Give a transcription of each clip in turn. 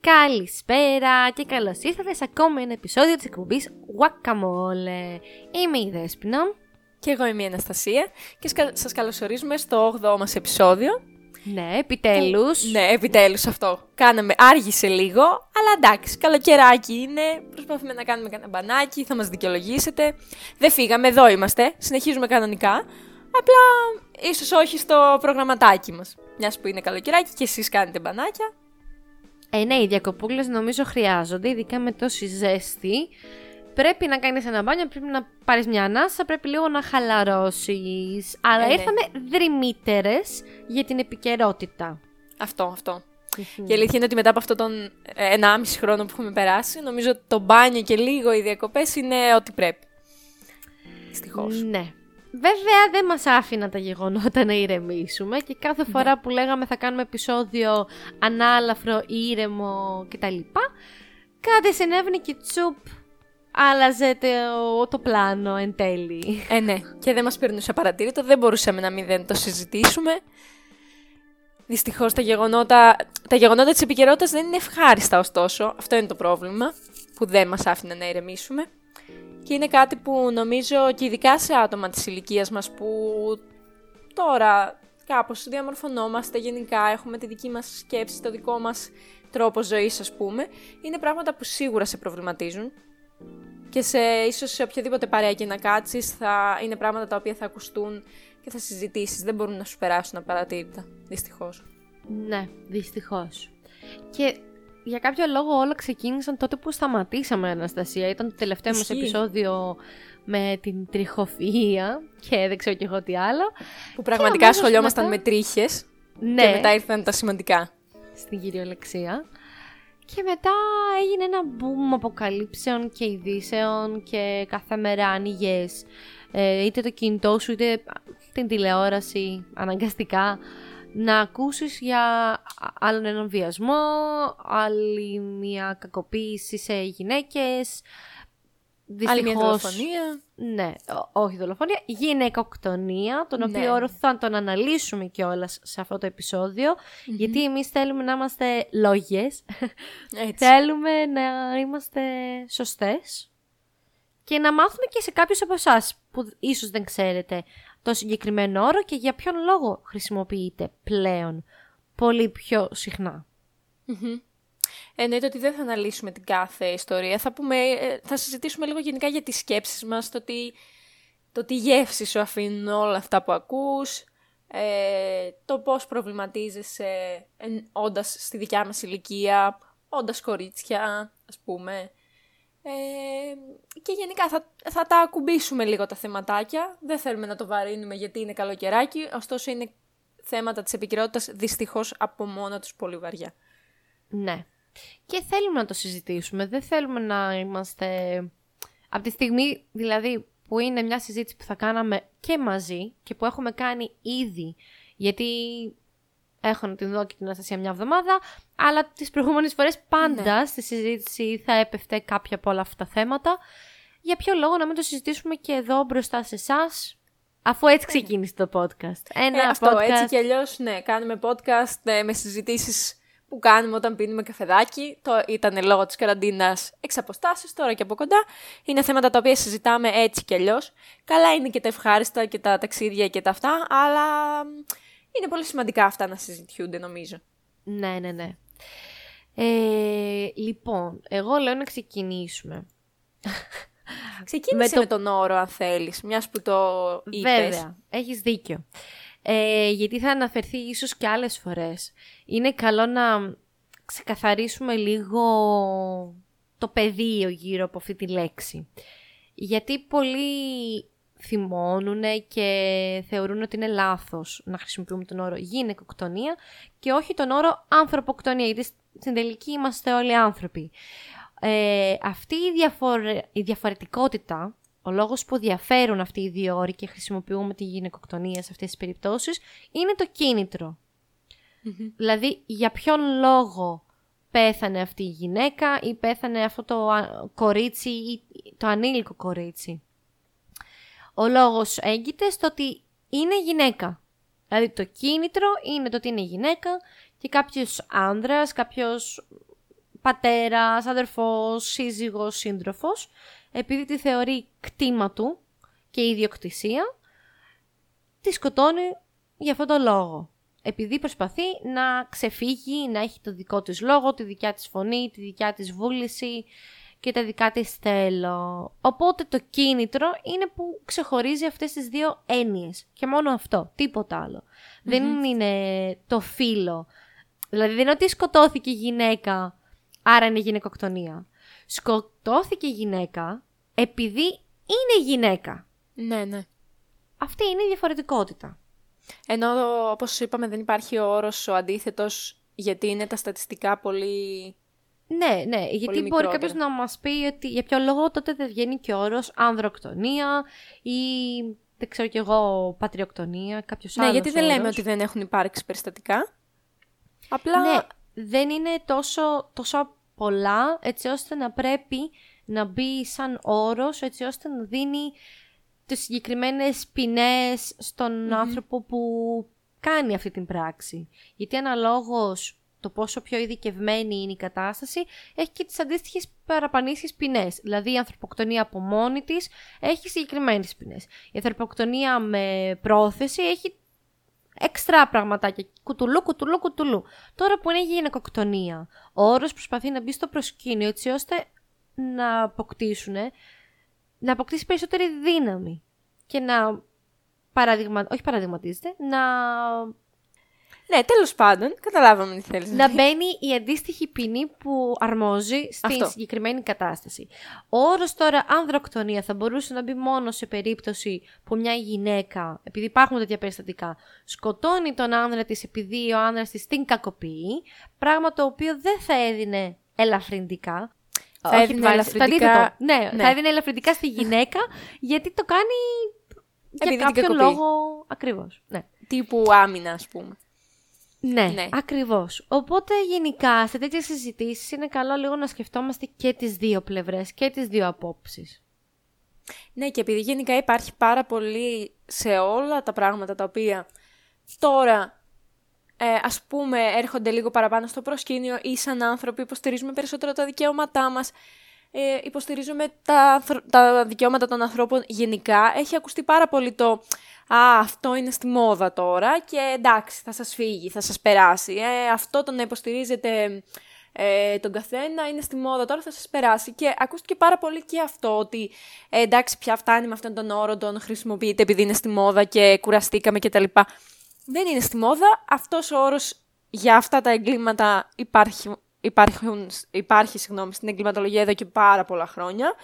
Καλησπέρα και καλώς ήρθατε σε ακόμα ένα επεισόδιο της εκπομπής Guacamole. Είμαι η Δέσποινα. Και εγώ είμαι η Αναστασία και σκα- σας καλωσορίζουμε στο 8ο μας επεισόδιο. Ναι, επιτέλους. Ναι, επιτέλους αυτό. Κάναμε, άργησε λίγο, αλλά εντάξει, καλοκαιράκι είναι. Προσπαθούμε να κάνουμε κανένα μπανάκι, θα μας δικαιολογήσετε. Δεν φύγαμε, εδώ είμαστε, συνεχίζουμε κανονικά. Απλά ίσως όχι στο προγραμματάκι μας. Μιας που είναι καλοκαιράκι και εσείς κάνετε μπανάκια. Ε, ναι, οι διακοπούλες νομίζω χρειάζονται, ειδικά με τόση ζέστη. Πρέπει να κάνεις ένα μπάνιο, πρέπει να πάρεις μια ανάσα, πρέπει λίγο να χαλαρώσεις. Αλλά Ε, ναι. ήρθαμε δρυμύτερες για την επικαιρότητα. Αυτό, αυτό. Και η αλήθεια είναι ότι μετά από αυτόν τον ε, 1,5 χρόνο που έχουμε περάσει, νομίζω ότι το μπάνιο και λίγο οι διακοπές είναι ό,τι πρέπει. Δυστυχώς. Ναι. Βέβαια δεν μας άφηναν τα γεγονότα να ηρεμήσουμε και κάθε φορά που λέγαμε θα κάνουμε επεισόδιο ανάλαφρο, ήρεμο κτλ. Κάτι συνέβαινε και τσουπ άλλαζε το, το πλάνο εν τέλει. Ε, ναι. Και δεν μας περνούσε παρατήρητο, δεν μπορούσαμε να μην δεν το συζητήσουμε. Δυστυχώς τα γεγονότα, τα γεγονότα της επικαιρότητας δεν είναι ευχάριστα ωστόσο. Αυτό είναι το πρόβλημα που δεν μας άφηνε να ηρεμήσουμε. Και είναι κάτι που νομίζω και ειδικά σε άτομα της ηλικίας μας που τώρα κάπως διαμορφωνόμαστε γενικά, έχουμε τη δική μας σκέψη, το δικό μας τρόπο ζωής ας πούμε, είναι πράγματα που σίγουρα σε προβληματίζουν και σε, ίσως σε οποιαδήποτε παρέα και να κάτσεις θα είναι πράγματα τα οποία θα ακουστούν και θα συζητήσεις. Δεν μπορούν να σου περάσουν απαρατήρητα, δυστυχώς. Ναι, δυστυχώς. Και για κάποιο λόγο όλα ξεκίνησαν τότε που σταματήσαμε, Αναστασία. Ήταν το τελευταίο μας Ισχύει. επεισόδιο με την τριχοφυΐα και δεν ξέρω κι εγώ τι άλλο. Που πραγματικά αμέσως ασχολιόμασταν μετά- με τρίχες Ναι, και μετά ήρθαν τα σημαντικά. στην κυριολεξία. Και μετά έγινε ένα boom αποκαλύψεων και ειδήσεων και κάθε μέρα άνοιγες ε, είτε το κινητό σου είτε την τηλεόραση αναγκαστικά να ακούσεις για άλλον έναν βιασμό, άλλη μια κακοποίηση σε γυναίκες. Άλλη μια Δυστυχώς- δολοφονία. ναι, ό- όχι δολοφονία, γυναικοκτονία, τον Ναι. οποίο όρο θα τον αναλύσουμε κιόλας σε αυτό το επεισοδιο γιατί εμείς θέλουμε να είμαστε λόγιες, Έτσι. θέλουμε να είμαστε σωστές και να μάθουμε και σε κάποιους από εσάς που ίσως δεν ξέρετε το συγκεκριμένο όρο και για ποιον λόγο χρησιμοποιείται πλέον πολύ πιο συχνά. Εννοείται ότι δεν θα αναλύσουμε την κάθε ιστορία. Θα, πούμε, ε, θα συζητήσουμε λίγο γενικά για τις σκέψεις μας, το τι, το τι γεύση σου αφήνουν όλα αυτά που ακούς, ε, το πώς προβληματίζεσαι εν, όντας στη δικιά μας ηλικία, όντας κορίτσια, ας πούμε. Ε, και γενικά θα, θα τα ακουμπήσουμε λίγο τα θεματάκια. Δεν θέλουμε να το βαρύνουμε γιατί είναι καλοκαιράκι, ωστόσο είναι θέματα της επικαιρότητας δυστυχώς από μόνα τους πολύ βαριά. Ναι. Και θέλουμε να το συζητήσουμε. Δεν θέλουμε να είμαστε. Από τη στιγμή δηλαδή που είναι μια συζήτηση που θα κάναμε και μαζί και που έχουμε κάνει ήδη. Γιατί έχω να την δω και την Αναστασία μια εβδομάδα, αλλά τις προηγούμενες φορές πάντα στη συζήτηση θα έπεφτε κάποια από όλα αυτά τα θέματα. Για ποιο λόγο να μην το συζητήσουμε και εδώ μπροστά σε εσάς, αφού έτσι ξεκίνησε το podcast. Ένα Ε, αυτό, podcast. έτσι κι αλλιώς, ναι, κάνουμε podcast ε, με συζητήσεις που κάνουμε όταν πίνουμε καφεδάκι. Το ήταν λόγω της καραντίνας εξ αποστάσεως, τώρα και από κοντά. Είναι θέματα τα οποία συζητάμε έτσι κι αλλιώς. Καλά είναι και τα ευχάριστα και τα ταξίδια και τα αυτά, αλλά μ, είναι πολύ σημαντικά αυτά να συζητιούνται, νομίζω. Ναι, ναι, ναι. Ε, λοιπόν, εγώ λέω να ξεκινήσουμε. Ξεκίνησε Με με, το- τον όρο, αν θέλεις, μιας που το είπες. Βέβαια, έχεις δίκιο. Ε, γιατί θα αναφερθεί ίσως και άλλες φορές. Είναι καλό να ξεκαθαρίσουμε λίγο το πεδίο γύρω από αυτή τη λέξη. Γιατί πολλοί θυμώνουν και θεωρούν ότι είναι λάθος να χρησιμοποιούμε τον όρο γυναικοκτονία και όχι τον όρο ανθρωποκτονία, γιατί στην τελική είμαστε όλοι άνθρωποι. Ε, αυτή η, διαφορε- η διαφορετικότητα, ο λόγος που διαφέρουν αυτοί οι δύο όροι και χρησιμοποιούμε τη γυναικοκτονία σε αυτές τις περιπτώσεις, είναι το κίνητρο. Δηλαδή, για ποιον λόγο πέθανε αυτή η γυναίκα ή πέθανε αυτό το α, κορίτσι ή το ανήλικο κορίτσι; Ο λόγος έγκυται στο ότι είναι γυναίκα. Δηλαδή το κίνητρο είναι το ότι είναι γυναίκα και κάποιος άνδρας, κάποιος πατέρας, αδερφός, σύζυγος, σύντροφος, επειδή τη θεωρεί κτήμα του και ιδιοκτησία, τη σκοτώνει για αυτόν τον λόγο. Επειδή προσπαθεί να ξεφύγει, να έχει το δικό της λόγο, τη δικιά της φωνή, τη δικιά της βούληση και τα δικά της θέλω. Οπότε το κίνητρο είναι που ξεχωρίζει αυτές τις δύο έννοιες. Και μόνο αυτό, τίποτα Δεν είναι το φίλο. Δηλαδή δεν είναι ότι σκοτώθηκε η γυναίκα, άρα είναι γυναικοκτονία. Σκοτώθηκε η γυναίκα επειδή είναι γυναίκα. Ναι, ναι. Αυτή είναι η διαφορετικότητα. Ενώ, όπως είπαμε, δεν υπάρχει ο όρος ο αντίθετος, γιατί είναι τα στατιστικά πολύ... Ναι, ναι, γιατί μπορεί κάποιος να μας πει ότι για ποιο λόγο τότε δεν βγαίνει και ο όρος ανδροκτονία ή δεν ξέρω κι εγώ πατριοκτονία, κάποιος ναι, άλλος Ναι, γιατί δεν λέμε ότι δεν έχουν υπάρξει περιστατικά. Απλά... Ναι, δεν είναι τόσο, τόσο πολλά έτσι ώστε να πρέπει να μπει σαν όρος έτσι ώστε να δίνει τις συγκεκριμένες ποινές στον άνθρωπο που κάνει αυτή την πράξη. Γιατί αναλόγως το πόσο πιο ειδικευμένη είναι η κατάσταση, έχει και τις αντίστοιχες παραπανήσιες ποινές. Δηλαδή η ανθρωποκτονία από μόνη της έχει συγκεκριμένες ποινές. Η ανθρωποκτονία με πρόθεση έχει έξτρα πραγματάκια. Κουτουλού, κουτουλού, κουτουλού. Τώρα που είναι η γυναικοκτονία, ο όρος προσπαθεί να μπει στο προσκήνιο έτσι ώστε να αποκτήσουν να αποκτήσει περισσότερη δύναμη και να παραδειγμα... όχι παραδειγματίζεται, να... Ναι, τέλος πάντων, καταλάβαμε τι θέλεις. Να μπαίνει η αντίστοιχη ποινή που αρμόζει στην συγκεκριμένη κατάσταση. Ο όρος τώρα ανδροκτονία θα μπορούσε να μπει μόνο σε περίπτωση που μια γυναίκα, επειδή υπάρχουν τέτοια περιστατικά, σκοτώνει τον άνδρα της επειδή ο άνδρας της την κακοποιεί, πράγμα το οποίο δεν θα έδινε ελαφρυντικά, θα έδινε ελαφρυντικά... Ναι, ναι, θα έδινε ελαφρυντικά στη γυναίκα γιατί το κάνει για κάποιο λόγο ακριβώς. Ναι. Τύπου άμυνα, ας πούμε. Ναι, ναι, ακριβώς. Οπότε γενικά σε τέτοιες συζητήσεις είναι καλό λίγο να σκεφτόμαστε και τις δύο πλευρές και τις δύο απόψεις. Ναι, και επειδή γενικά υπάρχει πάρα πολύ σε όλα τα πράγματα τα οποία τώρα ε, ας πούμε έρχονται λίγο παραπάνω στο προσκήνιο ή σαν άνθρωποι υποστηρίζουμε περισσότερο τα δικαιώματά μας, ε, υποστηρίζουμε τα, τα δικαιώματα των ανθρώπων γενικά. Έχει ακουστεί πάρα πολύ το «Α, αυτό είναι στη μόδα τώρα και εντάξει, θα σας φύγει, θα σας περάσει». Ε, αυτό το να υποστηρίζετε ε, τον καθένα είναι στη μόδα τώρα, θα σας περάσει. Και ακούστηκε πάρα πολύ και αυτό ότι ε, εντάξει, πια φτάνει με αυτόν τον όρο, τον χρησιμοποιείτε επειδή είναι στη μόδα και κουραστήκαμε κτλ δεν είναι στη μόδα. Αυτός ο όρος για αυτά τα εγκλήματα υπάρχει, υπάρχουν, υπάρχει συγγνώμη, στην εγκληματολογία εδώ και πάρα πολλά χρόνια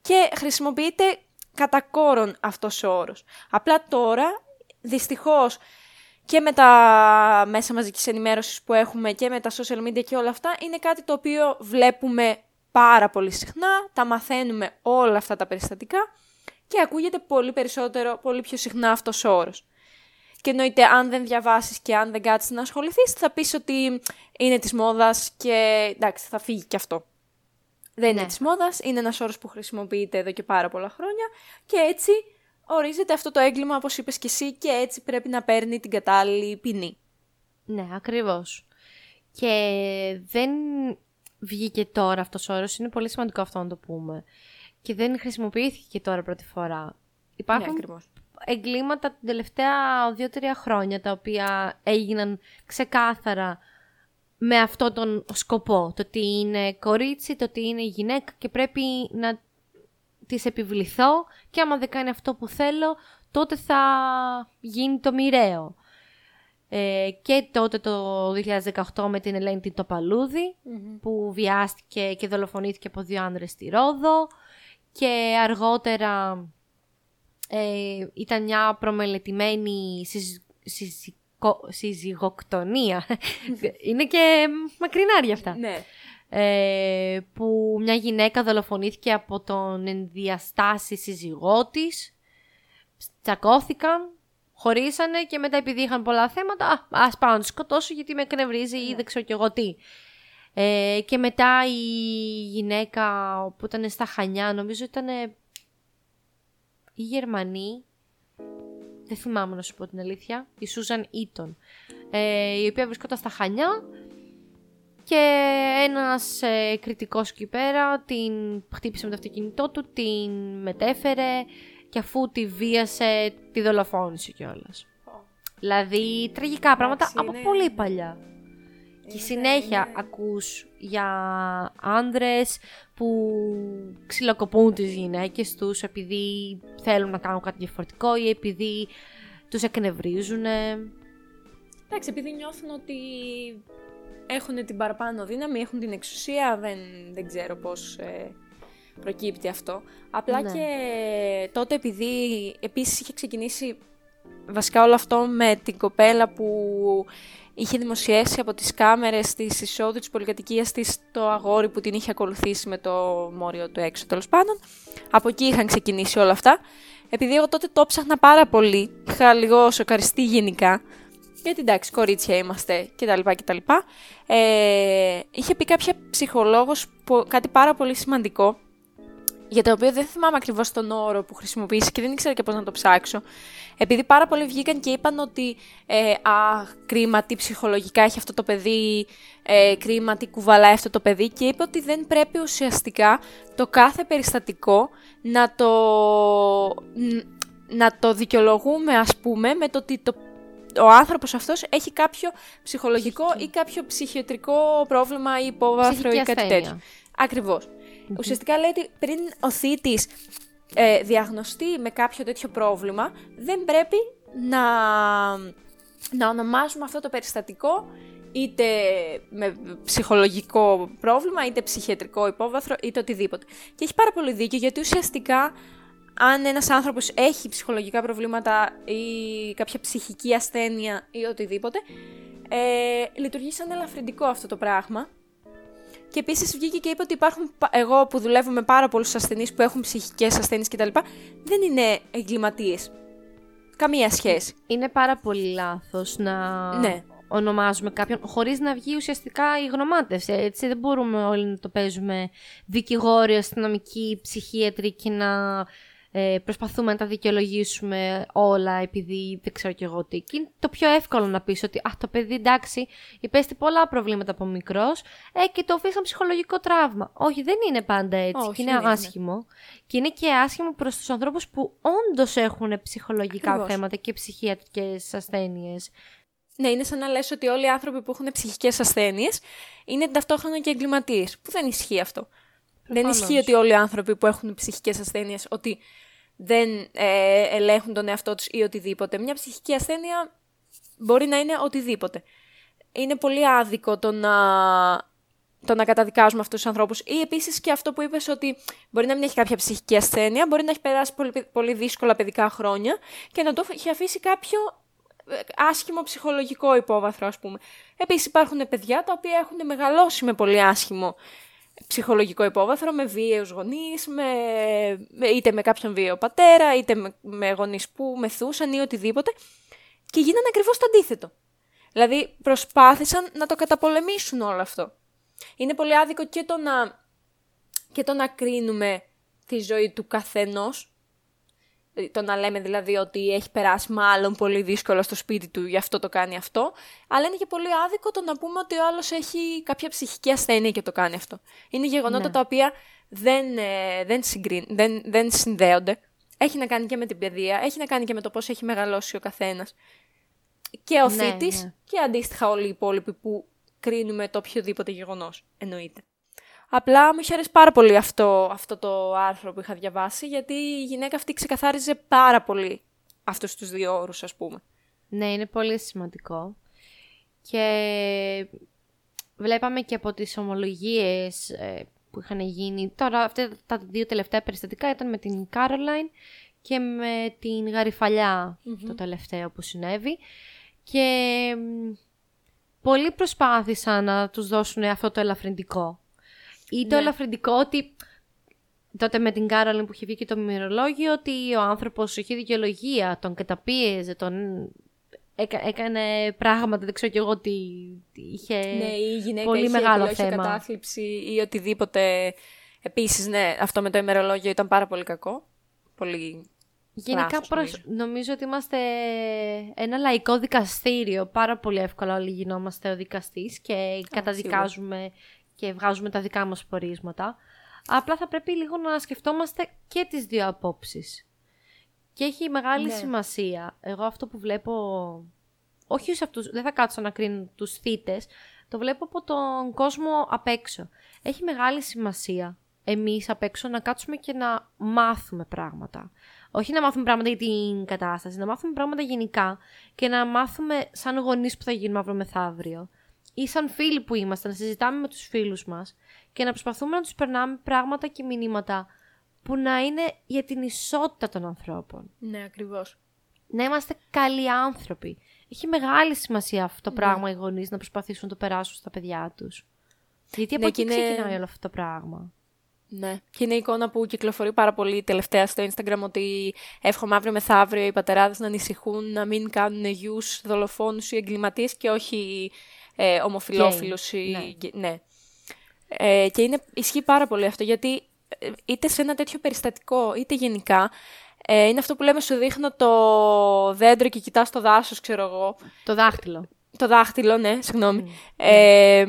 και χρησιμοποιείται κατά κόρον αυτός ο όρος. Απλά τώρα, δυστυχώς, και με τα μέσα μαζικής ενημέρωσης που έχουμε και με τα social media και όλα αυτά, είναι κάτι το οποίο βλέπουμε πάρα πολύ συχνά, τα μαθαίνουμε όλα αυτά τα περιστατικά και ακούγεται πολύ περισσότερο, πολύ πιο συχνά αυτός ο όρος. Και εννοείται, αν δεν διαβάσεις και αν δεν κάτσεις να ασχοληθείς, θα πεις ότι είναι της μόδας και εντάξει, θα φύγει και αυτό. Δεν είναι ναι. της μόδας, είναι ένας όρος που χρησιμοποιείται εδώ και πάρα πολλά χρόνια και έτσι ορίζεται αυτό το έγκλημα, όπως είπες και εσύ, και έτσι πρέπει να παίρνει την κατάλληλη ποινή. Ναι, ακριβώς. Και δεν βγήκε τώρα αυτός ο όρος, είναι πολύ σημαντικό αυτό να το πούμε. Και δεν χρησιμοποιήθηκε τώρα πρώτη φορά. Υπάρχουν ναι, εγκλήματα την τελευταία δύο-τρία χρόνια τα οποία έγιναν ξεκάθαρα με αυτό τον σκοπό. Το ότι είναι κορίτσι, το ότι είναι γυναίκα και πρέπει να της επιβληθώ και άμα δεν κάνει αυτό που θέλω τότε θα γίνει το μοιραίο. Ε, και τότε το 2018 με την Ελένη την τοπαλουδη που βιάστηκε και δολοφονήθηκε από δύο άνδρες στη Ρόδο και αργότερα ε, ήταν μια προμελετημένη συζυγοκτονία. Είναι και μακρινάρια αυτά. Ναι. Ε, που μια γυναίκα δολοφονήθηκε από τον ενδιαστάση σύζυγό της. Τσακώθηκαν, χωρίσανε και μετά επειδή είχαν πολλά θέματα, α, ας πάω να σκοτώσω γιατί με εκνευρίζει ή ναι. δεν ξέρω κι εγώ τι. Ε, και μετά η γυναίκα που ήταν στα Χανιά, νομίζω ήταν η Γερμανή, δεν θυμάμαι να σου πω την αλήθεια, η Σούζαν Ήτον, ε, η οποία βρισκόταν στα Χανιά και ένας ε, κριτικός εκεί πέρα την χτύπησε με το αυτοκίνητό του, την μετέφερε και αφού τη βίασε τη δολοφόνησε κιόλας. Δηλαδή τραγικά πράγματα από πολύ παλιά. Και συνέχεια ακούς για άνδρες που ξυλοκοπούν τις γυναίκες τους επειδή θέλουν να κάνουν κάτι διαφορετικό ή επειδή τους εκνευρίζουν. Εντάξει, επειδή νιώθουν ότι έχουν την παραπάνω δύναμη, έχουν την εξουσία, δεν, δεν ξέρω πώς ε, προκύπτει αυτό. Απλά ναι. και τότε επειδή επίσης είχε ξεκινήσει βασικά όλο αυτό με την κοπέλα που είχε δημοσιεύσει από τις κάμερες της εισόδου της πολυκατοικίας της το αγόρι που την είχε ακολουθήσει με το μόριο του έξω τέλος πάντων. Από εκεί είχαν ξεκινήσει όλα αυτά. Επειδή εγώ τότε το ψάχνα πάρα πολύ, είχα λίγο σοκαριστεί γενικά, γιατί εντάξει, κορίτσια είμαστε κτλ. κτλ. Ε, είχε πει κάποια ψυχολόγος κάτι πάρα πολύ σημαντικό, για το οποίο δεν θυμάμαι ακριβώς τον όρο που χρησιμοποίησε και δεν ήξερα και πώς να το ψάξω. Επειδή πάρα πολλοί βγήκαν και είπαν ότι ε, α, κρίμα τι ψυχολογικά έχει αυτό το παιδί, ε, κρίμα τι κουβαλάει αυτό το παιδί και είπε ότι δεν πρέπει ουσιαστικά το κάθε περιστατικό να το, να το δικαιολογούμε ας πούμε με το ότι το ο άνθρωπος αυτός έχει κάποιο ψυχολογικό ή κάποιο ψυχιατρικό πρόβλημα ή υπόβαθρο ή κάτι τέτοιο. Ακριβώς. Ουσιαστικά λέει ότι πριν ο θήτης ε, διαγνωστεί με κάποιο τέτοιο πρόβλημα, δεν πρέπει να, να ονομάζουμε αυτό το περιστατικό είτε με ψυχολογικό πρόβλημα, είτε ψυχιατρικό υπόβαθρο, είτε οτιδήποτε. Και έχει πάρα πολύ δίκιο, γιατί ουσιαστικά αν ένας άνθρωπος έχει ψυχολογικά προβλήματα ή κάποια ψυχική ασθένεια ή οτιδήποτε, ε, λειτουργεί σαν ελαφρυντικό αυτό το πράγμα και επίσης βγήκε και είπε ότι υπάρχουν. Εγώ που δουλεύω με πάρα πολλούς ασθενείς που έχουν ψυχικές ασθένειες κτλ. Δεν είναι εγκληματίες. Καμία σχέση. Είναι πάρα πολύ λάθος να ναι. ονομάζουμε κάποιον χωρίς να βγει ουσιαστικά η γνωμάτευση. Έτσι δεν μπορούμε όλοι να το παίζουμε δικηγόροι, αστυνομικοί, ψυχίατροι και να ε, προσπαθούμε να τα δικαιολογήσουμε όλα επειδή δεν ξέρω κι εγώ τι. Και είναι το πιο εύκολο να πεις ότι α, το παιδί εντάξει υπέστη πολλά προβλήματα από μικρός ε, και το αφήσαν ψυχολογικό τραύμα. Όχι, δεν είναι πάντα έτσι Όχι, και είναι άσχημο. Και είναι και άσχημο προς τους ανθρώπους που όντως έχουν ψυχολογικά θέματα και ψυχιατρικές ασθένειες. Ναι, είναι σαν να λες ότι όλοι οι άνθρωποι που έχουν ψυχικές ασθένειες είναι ταυτόχρονα και εγκληματίες, που δεν ισχύει αυτό. Δεν ισχύει ότι όλοι οι άνθρωποι που έχουν ψυχικές ασθένειες ότι δεν ε, ελέγχουν τον εαυτό τους ή οτιδήποτε. Μια ψυχική ασθένεια μπορεί να είναι οτιδήποτε. Είναι πολύ άδικο το να, το να καταδικάζουμε αυτούς τους ανθρώπους. Ή επίσης και αυτό που είπες ότι μπορεί να μην έχει κάποια ψυχική ασθένεια, μπορεί να έχει περάσει πολύ, πολύ δύσκολα παιδικά χρόνια και να το έχει αφήσει κάποιο ε, άσχημο ψυχολογικό υπόβαθρο, ας πούμε. Επίσης υπάρχουν παιδιά τα οποία έχουν μεγαλώσει με πολύ άσχημο ψυχολογικό υπόβαθρο με βίαιους γονείς, με, είτε με κάποιον βίαιο πατέρα, είτε με, με γονείς που μεθούσαν ή οτιδήποτε και γίνανε ακριβώς το αντίθετο. Δηλαδή προσπάθησαν να το καταπολεμήσουν όλο αυτό. Είναι πολύ άδικο και το να, και το να κρίνουμε τη ζωή του καθενός ε, το να λέμε δηλαδή ότι έχει περάσει μάλλον πολύ δύσκολο στο σπίτι του, γι' αυτό το κάνει αυτό. Αλλά είναι και πολύ άδικο το να πούμε ότι ο άλλος έχει κάποια ψυχική ασθένεια και το κάνει αυτό. Είναι γεγονότα ναι. τα οποία δεν, ε, δεν, δεν, δεν συνδέονται. Έχει να κάνει και με την παιδεία, έχει να κάνει και με το πώς έχει μεγαλώσει ο καθένας. Και ο ναι, θήτης ναι. και αντίστοιχα όλοι οι υπόλοιποι που κρίνουμε το οποιοδήποτε γεγονός. Εννοείται. Απλά μου είχε αρέσει πάρα πολύ αυτό, αυτό το άρθρο που είχα διαβάσει, γιατί η γυναίκα αυτή ξεκαθάριζε πάρα πολύ αυτούς τους δύο όρους, ας πούμε. Ναι, είναι πολύ σημαντικό. Και βλέπαμε και από τις ομολογίες ε, που είχαν γίνει. Τώρα, αυτά τα δύο τελευταία περιστατικά ήταν με την Κάρολαϊν και με την γαριφαλια το τελευταίο που συνέβη. Και πολλοί προσπάθησαν να τους δώσουν αυτό το ελαφρυντικό. Ή το ναι. ελαφρυντικό ότι τότε με την Κάρολιν που είχε βγει και το μυρολόγιο ότι ο άνθρωπος είχε δικαιολογία, τον καταπίεζε, τον έκανε πράγματα, δεν ξέρω κι εγώ τι είχε ναι, η γυναίκα πολύ είχε μεγάλο θέμα. κατάθλιψη ή οτιδήποτε. Επίσης, ναι, αυτό με το ημερολόγιο ήταν πάρα πολύ κακό. Πολύ Γενικά θράσος, προς... νομίζω ότι είμαστε ένα λαϊκό δικαστήριο. Πάρα πολύ εύκολα όλοι γινόμαστε ο δικαστής και καταδικάζουμε και βγάζουμε τα δικά μας πορίσματα. Απλά θα πρέπει λίγο να σκεφτόμαστε και τις δύο απόψεις. Και έχει μεγάλη Ναι. σημασία. Εγώ αυτό που βλέπω, όχι σε αυτούς, δεν θα κάτσω να κρίνω τους θύτες, το βλέπω από τον κόσμο απ' έξω. Έχει μεγάλη σημασία εμείς απ' έξω να κάτσουμε και να μάθουμε πράγματα. Όχι να μάθουμε πράγματα για την κατάσταση, να μάθουμε πράγματα γενικά και να μάθουμε σαν γονείς που θα γίνουμε αύριο μεθαύριο ή σαν φίλοι που είμαστε, να συζητάμε με τους φίλους μας και να προσπαθούμε να τους περνάμε πράγματα και μηνύματα που να είναι για την ισότητα των ανθρώπων. Ναι, ακριβώς. Να είμαστε καλοί άνθρωποι. Έχει μεγάλη σημασία αυτό το Ναι. πράγμα οι γονείς να προσπαθήσουν να το περάσουν στα παιδιά τους. Γιατί από Ναι, εκεί και είναι- ξεκινάει όλο αυτό το πράγμα. Ναι. Και είναι η εικόνα που κυκλοφορεί πάρα πολύ τελευταία στο Instagram ότι εύχομαι αύριο μεθαύριο οι πατεράδες να ανησυχούν να μην κάνουν γιους δολοφόνους ή εγκληματίες και όχι ε, ομοφιλόφιλους ή... ναι. γκε- ναι. Ε, και είναι, ισχύει πάρα πολύ αυτό γιατί ε, είτε σε ένα τέτοιο περιστατικό είτε γενικά ε, είναι αυτό που λέμε σου δείχνω το δέντρο και κοιτάς το δάσος ξέρω εγώ Το δάχτυλο. το δάχτυλο, ναι, συγγνώμη. Ε,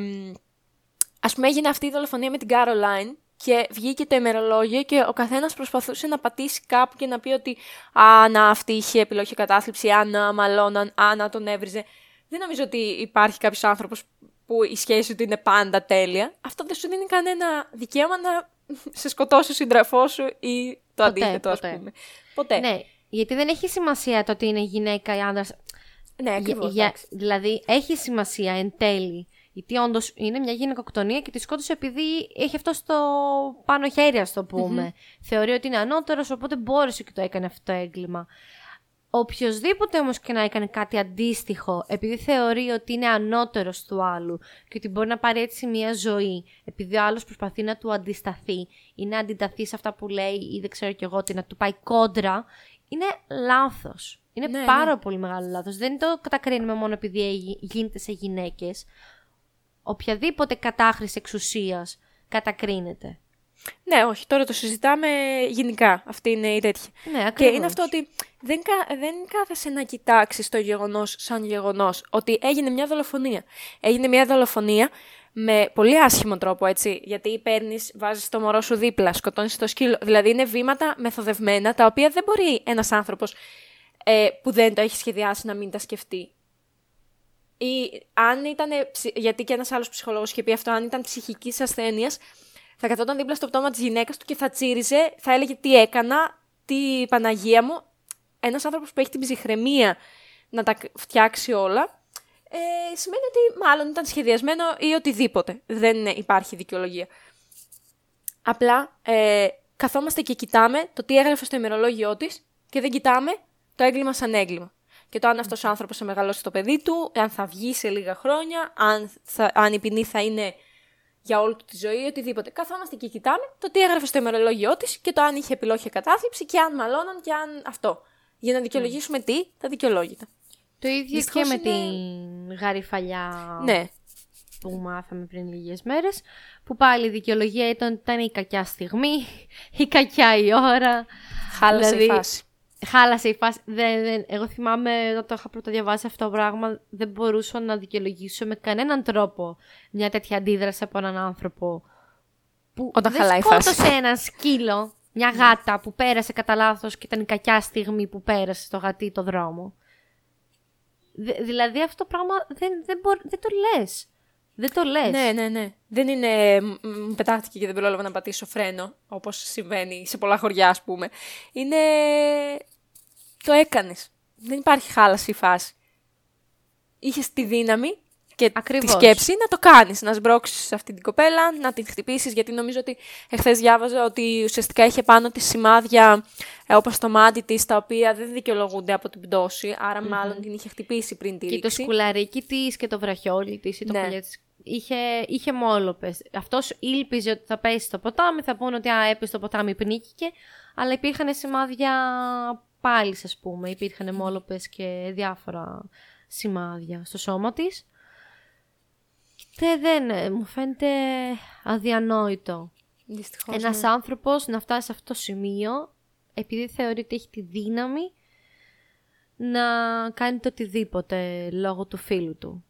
ας πούμε έγινε αυτή η δολοφονία με την Caroline και βγήκε το ημερολόγιο και ο καθένας προσπαθούσε να πατήσει κάπου και να πει ότι «Α, να, αυτή είχε επιλογή κατάθλιψη, «Α, να, μαλώναν, «Α, να, τον έβριζε». Δεν νομίζω ότι υπάρχει κάποιος άνθρωπος που η σχέση του είναι πάντα τέλεια. Αυτό δεν σου δίνει κανένα δικαίωμα να σε σκοτώσει ο σύντροφός σου ή το Ποτέ, αντίθετο, ας ποτέ. πούμε. Ποτέ. Ναι, γιατί δεν έχει σημασία το ότι είναι γυναίκα ή άντρα. ναι ακριβώς, Για- εντάξει. δηλαδή, έχει σημασία εν τέλει. Γιατί όντως είναι μια γυναικοκτονία και τη σκότωσε επειδή έχει αυτό στο πάνω χέρι, ας το πουμε Θεωρεί ότι είναι ανώτερος, οπότε μπόρεσε και το έκανε αυτό το έγκλημα. Οποιοδήποτε όμως και να έκανε κάτι αντίστοιχο, επειδή θεωρεί ότι είναι ανώτερος του άλλου και ότι μπορεί να πάρει έτσι μια ζωή, επειδή ο άλλος προσπαθεί να του αντισταθεί ή να αντιταθεί σε αυτά που λέει ή δεν ξέρω κι εγώ τι, να του πάει κόντρα, είναι λάθος. Είναι Ναι, πάρα πολύ μεγάλο λάθος. Δεν το κατακρίνουμε μόνο επειδή εγι- γίνεται σε γυναίκες. Οποιαδήποτε κατάχρηση εξουσίας κατακρίνεται. Ναι, όχι, τώρα το συζητάμε γενικά. Αυτή είναι η τέτοια. Ναι, Και ακριβώς. είναι αυτό ότι δεν, κα- δεν κάθεσαι να κοιτάξεις το γεγονός σαν γεγονός. Ότι έγινε μια δολοφονία. Έγινε μια δολοφονία με πολύ άσχημο τρόπο, έτσι. Γιατί παίρνεις, βάζεις το μωρό σου δίπλα, σκοτώνεις το σκύλο. Δηλαδή είναι βήματα μεθοδευμένα τα οποία δεν μπορεί ένας άνθρωπος ε, που δεν το έχει σχεδιάσει να μην τα σκεφτεί. Ή αν ήταν. Γιατί και ένας άλλος ψυχολόγος είχε πει αυτό, αν ήταν ψυχικής ασθένειας, θα καθόταν δίπλα στο πτώμα της γυναίκας του και θα τσίριζε, θα έλεγε τι έκανα, τι Παναγία μου. Ένας άνθρωπος που έχει την ψυχραιμία να τα φτιάξει όλα, ε, σημαίνει ότι μάλλον ήταν σχεδιασμένο ή οτιδήποτε. Δεν υπάρχει δικαιολογία. Απλά ε, καθόμαστε και κοιτάμε το τι έγραφε στο ημερολόγιο της και δεν κοιτάμε το έγκλημα σαν έγκλημα. Και το αν αυτός ο άνθρωπος θα μεγαλώσει το παιδί του, αν θα βγει σε λίγα χρόνια, αν, θα, αν η ποινή θα είναι για όλη του τη ζωή, οτιδήποτε. Καθόμαστε και κοιτάμε το τι έγραφε στο ημερολόγιο της και το αν είχε επιλόχια κατάθλιψη και αν μαλώναν και αν αυτό. Για να δικαιολογήσουμε τι, τα δικαιολόγητα. Το ίδιο Δυστυχώς και με είναι- την γαριφαλιά Ναι, που μάθαμε πριν λίγες μέρες, που πάλι η δικαιολογία ήταν, ήταν η κακιά στιγμή, η κακιά η ώρα. χάλασε Δηλαδή, η φάση. Χάλασε η φάση. Δεν, δεν, εγώ θυμάμαι όταν το είχα πρώτα διαβάσει αυτό το πράγμα, δεν μπορούσα να δικαιολογήσω με κανέναν τρόπο μια τέτοια αντίδραση από έναν άνθρωπο που Όταν δεν χαλάει η φάση. σκότωσε ένα σκύλο, μια γάτα που πέρασε κατά λάθος και ήταν η κακιά στιγμή που πέρασε στο γατί το δρόμο. Δε- δηλαδή αυτό το πράγμα δεν, δεν, μπορεί, δεν το λες. Δεν το λες. Ναι, ναι, ναι. Δεν είναι. μ, Μου πετάχτηκε και δεν πρόλαβα να πατήσω φρένο, όπως συμβαίνει σε πολλά χωριά, ας πούμε. Είναι. Το έκανες. Δεν υπάρχει χάλαση η φάση. Είχες τη δύναμη και Ακριβώς. τη σκέψη να το κάνεις. Να σμπρώξεις αυτή την κοπέλα, να την χτυπήσεις. Γιατί νομίζω ότι εχθές διάβαζα ότι ουσιαστικά είχε πάνω της σημάδια ε, όπως το μάτι της, τα οποία δεν δικαιολογούνται από την πτώση. άρα μάλλον την είχε χτυπήσει πριν τη Και το ρήξη. σκουλαρίκι της και το βραχιόλι της ή το Ναι. ναι. της είχε, είχε μόλοπες. Αυτός ήλπιζε ότι θα πέσει στο ποτάμι, θα πούνε ότι α, έπεσε στο ποτάμι, πνίγηκε. Αλλά υπήρχαν σημάδια πάλι, ας πούμε. Υπήρχαν μόλοπες και διάφορα σημάδια στο σώμα της. Και δεν, ε, μου φαίνεται αδιανόητο. Δυστυχώς, Ένας ναι. άνθρωπος να φτάσει σε αυτό το σημείο επειδή θεωρεί ότι έχει τη δύναμη να κάνει το οτιδήποτε λόγω του φίλου του.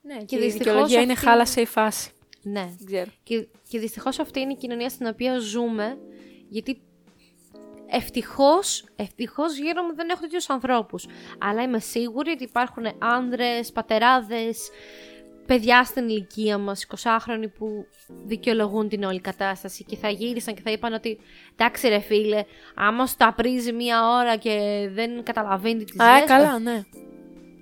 Ναι, και, και η δικαιολογία είναι χάλασε η φάση. Ναι. Και, και δυστυχώς αυτή είναι η κοινωνία στην οποία ζούμε, γιατί ευτυχώς, ευτυχώς γύρω μου δεν έχω τέτοιους ανθρώπους. Αλλά είμαι σίγουρη ότι υπάρχουν άνδρες, πατεράδες, παιδιά στην ηλικία μας, 20χρονοι που δικαιολογούν την όλη κατάσταση και θα γύρισαν και θα είπαν ότι εντάξει ρε φίλε, άμα σου τα πρίζει μία ώρα και δεν καταλαβαίνει τις Α, καλά, ναι.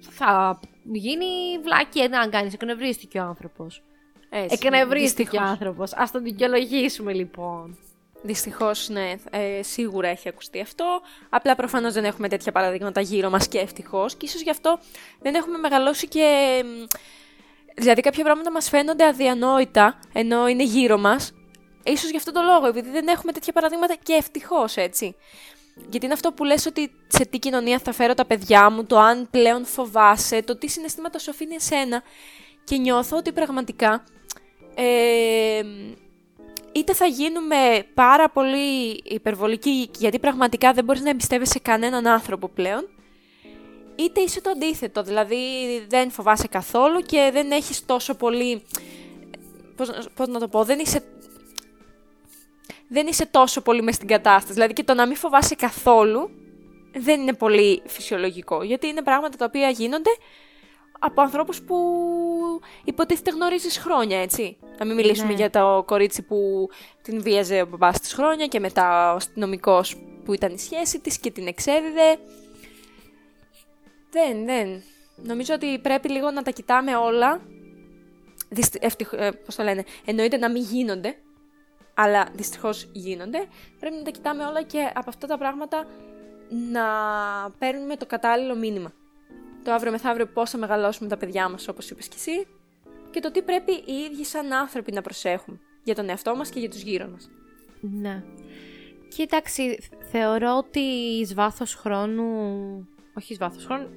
Θα γίνει βλάκια να κάνεις, εκνευρίστηκε ο άνθρωπος. Εκνευρίστηκε ο άνθρωπος. Α τον δικαιολογήσουμε λοιπόν. Δυστυχώς, ναι, ε, σίγουρα έχει ακουστεί αυτό. Απλά προφανώς δεν έχουμε τέτοια παραδείγματα γύρω μας και ευτυχώς. Και ίσως γι' αυτό δεν έχουμε μεγαλώσει και Δηλαδή κάποια πράγματα μας φαίνονται αδιανόητα, ενώ είναι γύρω μας. Ίσως γι' αυτό το λόγο, επειδή δεν έχουμε τέτοια παραδείγματα και ευτυχώς έτσι. Γιατί είναι αυτό που λες ότι σε τι κοινωνία θα φέρω τα παιδιά μου, το αν πλέον φοβάσαι, το τι συναισθήματα σου αφήνει εσένα. Και νιώθω ότι πραγματικά ε, είτε θα γίνουμε πάρα πολύ υπερβολικοί, γιατί πραγματικά δεν μπορείς να εμπιστεύεσαι κανέναν άνθρωπο πλέον, είτε είσαι το αντίθετο, δηλαδή δεν φοβάσαι καθόλου και δεν έχεις τόσο πολύ, πώς, πώς να το πω, δεν είσαι, δεν είσαι τόσο πολύ μες στην κατάσταση. Δηλαδή και το να μην φοβάσαι καθόλου δεν είναι πολύ φυσιολογικό, γιατί είναι πράγματα τα οποία γίνονται από ανθρώπους που υποτίθεται γνωρίζεις χρόνια, έτσι. Να μην μιλήσουμε ναι. για το κορίτσι που την βίαζε ο μπαμπάς της χρόνια και μετά ο αστυνομικός που ήταν η σχέση της και την εξέδιδε. Δεν, δεν. Νομίζω ότι πρέπει λίγο να τα κοιτάμε όλα. Ευτυχ... Ε, πώς το λένε. Εννοείται να μην γίνονται. Αλλά δυστυχώς γίνονται. Πρέπει να τα κοιτάμε όλα και από αυτά τα πράγματα να παίρνουμε το κατάλληλο μήνυμα. Το αύριο μεθαύριο πώς θα μεγαλώσουμε τα παιδιά μας, όπως είπες και εσύ. Και το τι πρέπει οι ίδιοι σαν άνθρωποι να προσέχουμε. Για τον εαυτό μας και για τους γύρω μας. Ναι. Κοίταξε, θεωρώ ότι εις βάθος χρόνου όχι εις βάθος χρόνου,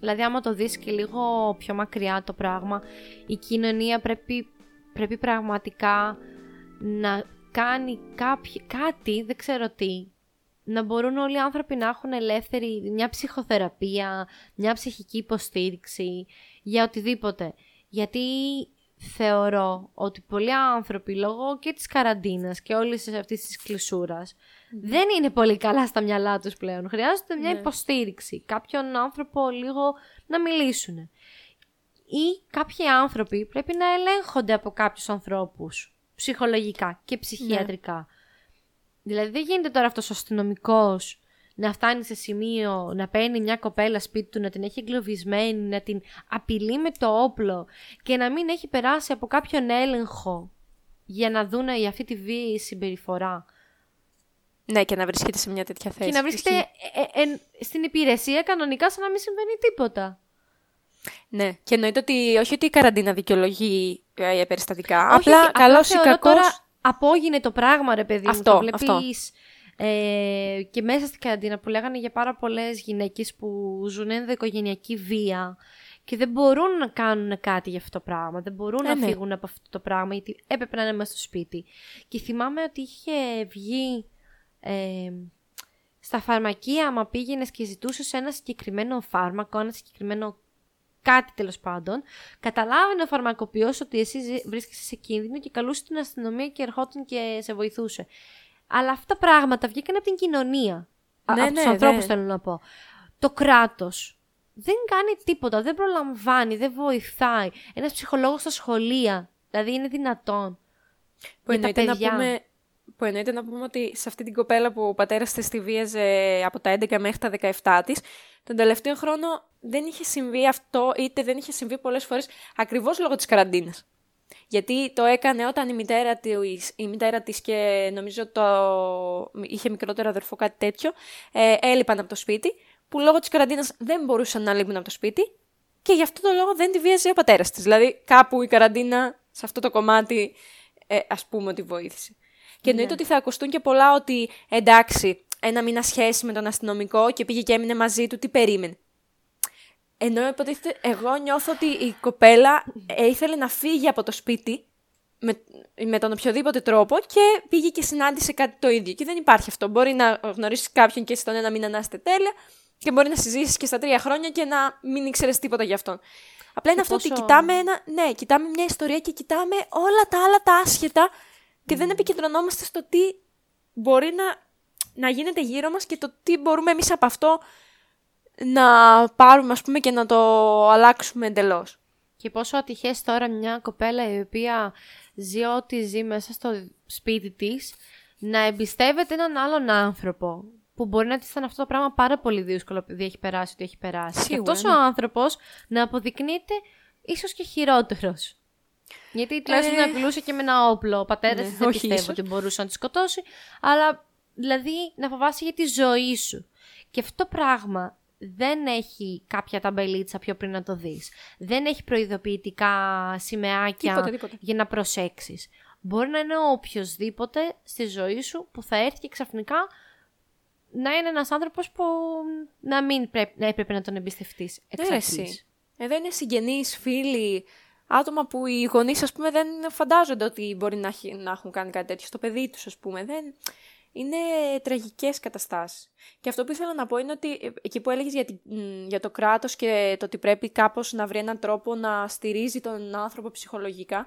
δηλαδή άμα το δεις και λίγο πιο μακριά το πράγμα, η κοινωνία πρέπει, πρέπει πραγματικά να κάνει κάτι, δεν ξέρω τι, να μπορούν όλοι οι άνθρωποι να έχουν ελεύθερη μια ψυχοθεραπεία, μια ψυχική υποστήριξη για οτιδήποτε. Γιατί θεωρώ ότι πολλοί άνθρωποι λόγω και της καραντίνας και όλης αυτής της κλεισούρας δεν είναι πολύ καλά στα μυαλά τους πλέον. Χρειάζεται μια ναι. υποστήριξη, κάποιον άνθρωπο λίγο να μιλήσουν. Ή κάποιοι άνθρωποι πρέπει να ελέγχονται από κάποιους ανθρώπους ψυχολογικά και ψυχιατρικά. Ναι. Δηλαδή δεν γίνεται τώρα αυτός ο αστυνομικός να φτάνει σε σημείο να παίρνει μια κοπέλα σπίτι του, να την έχει εγκλωβισμένη, να την απειλεί με το όπλο και να μην έχει περάσει από κάποιον έλεγχο για να δούνε για αυτή τη βίαιη συμπεριφορά. Ναι, και να βρίσκεται σε μια τέτοια θέση. Και να βρίσκεται ε, ε, στην υπηρεσία κανονικά σαν να μην συμβαίνει τίποτα. Ναι, και εννοείται ότι όχι ότι η καραντίνα δικαιολογεί ε, περιστατικά. απλά καλός ή κακό. Τώρα απόγεινε το πράγμα, ρε παιδί μου. Το βλέπεις, ε, και μέσα στην καραντίνα που λέγανε για πάρα πολλές γυναίκες που ζουν ενδοοικογενειακή βία και δεν μπορούν να κάνουν κάτι για αυτό το πράγμα. Δεν μπορούν να ναι. φύγουν από αυτό το πράγμα γιατί έπρεπε να είναι μέσα στο σπίτι. Και θυμάμαι ότι είχε βγει ε, στα φαρμακεία, άμα πήγαινες και ζητούσες ένα συγκεκριμένο φάρμακο, ένα συγκεκριμένο κάτι τέλος πάντων, καταλάβαινε ο φαρμακοποιός ότι εσύ βρίσκεσαι σε κίνδυνο και καλούσε την αστυνομία και ερχόταν και σε βοηθούσε. Αλλά αυτά τα πράγματα βγήκαν από την κοινωνία. Ναι, από ναι, του ανθρώπους, ναι. θέλω να πω. Το κράτος δεν κάνει τίποτα, δεν προλαμβάνει, δεν βοηθάει. Ένας ψυχολόγος στα σχολεία, δηλαδή είναι δυνατόν. Που για τα παιδιά. Να πούμε που εννοείται να πούμε ότι σε αυτή την κοπέλα που ο πατέρας της τη βίαζε από τα 11 μέχρι τα 17 της, τον τελευταίο χρόνο δεν είχε συμβεί αυτό, είτε δεν είχε συμβεί πολλές φορές ακριβώς λόγω της καραντίνας. Γιατί το έκανε όταν η μητέρα της, η μητέρα της και νομίζω το είχε μικρότερο αδερφό κάτι τέτοιο, ε, έλειπαν από το σπίτι, που λόγω της καραντίνας δεν μπορούσαν να λείπουν από το σπίτι και γι' αυτό το λόγο δεν τη βίαζε ο πατέρας της. Δηλαδή κάπου η καραντίνα σε αυτό το κομμάτι ε, ας πούμε ότι βοήθησε. Και εννοείται ναι. ότι θα ακουστούν και πολλά ότι εντάξει, ένα μήνα σχέση με τον αστυνομικό και πήγε και έμεινε μαζί του, τι περίμενε. Ενώ υποτίθεται, εγώ νιώθω ότι η κοπέλα ε, ήθελε να φύγει από το σπίτι με, με τον οποιοδήποτε τρόπο και πήγε και συνάντησε κάτι το ίδιο. Και δεν υπάρχει αυτό. Μπορεί να γνωρίσεις κάποιον και στον ένα μήνα να είστε τέλεια και μπορεί να συζήσεις και στα τρία χρόνια και να μην ήξερες τίποτα γι' αυτόν. Απλά είναι αυτό ότι κοιτάμε ένα. Ναι, κοιτάμε μια ιστορία και κοιτάμε όλα τα άλλα τα άσχετα και δεν επικεντρωνόμαστε στο τι μπορεί να, να γίνεται γύρω μας και το τι μπορούμε εμείς από αυτό να πάρουμε ας πούμε και να το αλλάξουμε εντελώς. Και πόσο ατυχές τώρα μια κοπέλα η οποία ζει ό,τι ζει μέσα στο σπίτι της να εμπιστεύεται έναν άλλον άνθρωπο που μπορεί να της ήταν αυτό το πράγμα πάρα πολύ δύσκολο επειδή έχει περάσει ό,τι έχει περάσει. Σίγουρα, και αυτός ναι. ο άνθρωπος να αποδεικνύεται ίσως και χειρότερος. Γιατί τουλάχιστον Ε, να απειλούσε και με ένα όπλο. Ο πατέρας ναι, της δεν όχι πιστεύω ίσως. ότι μπορούσε να τη σκοτώσει. Αλλά δηλαδή να φοβάσαι για τη ζωή σου. Και αυτό το πράγμα δεν έχει κάποια ταμπελίτσα πιο πριν να το δεις. Δεν έχει προειδοποιητικά σημαίακια Τίποτα, τίποτα. για να προσέξεις. Μπορεί να είναι ο οποιοδήποτε στη ζωή σου που θα έρθει και ξαφνικά να είναι ένας άνθρωπος που να μην πρέπει, να έπρεπε να τον εμπιστευτείς εξ Ναι, αρχής. εσύ. Εδώ είναι συγγενείς, φίλοι, άτομα που οι γονείς, ας πούμε, δεν φαντάζονται ότι μπορεί να, έχει- να έχουν κάνει κάτι τέτοιο στο παιδί τους, ας πούμε. Δεν... Είναι τραγικές καταστάσεις. Και αυτό που ήθελα να πω είναι ότι ε, εκεί που έλεγες για, τη- μ, για το κράτος και το ότι πρέπει κάπως να βρει έναν τρόπο να στηρίζει τον άνθρωπο ψυχολογικά,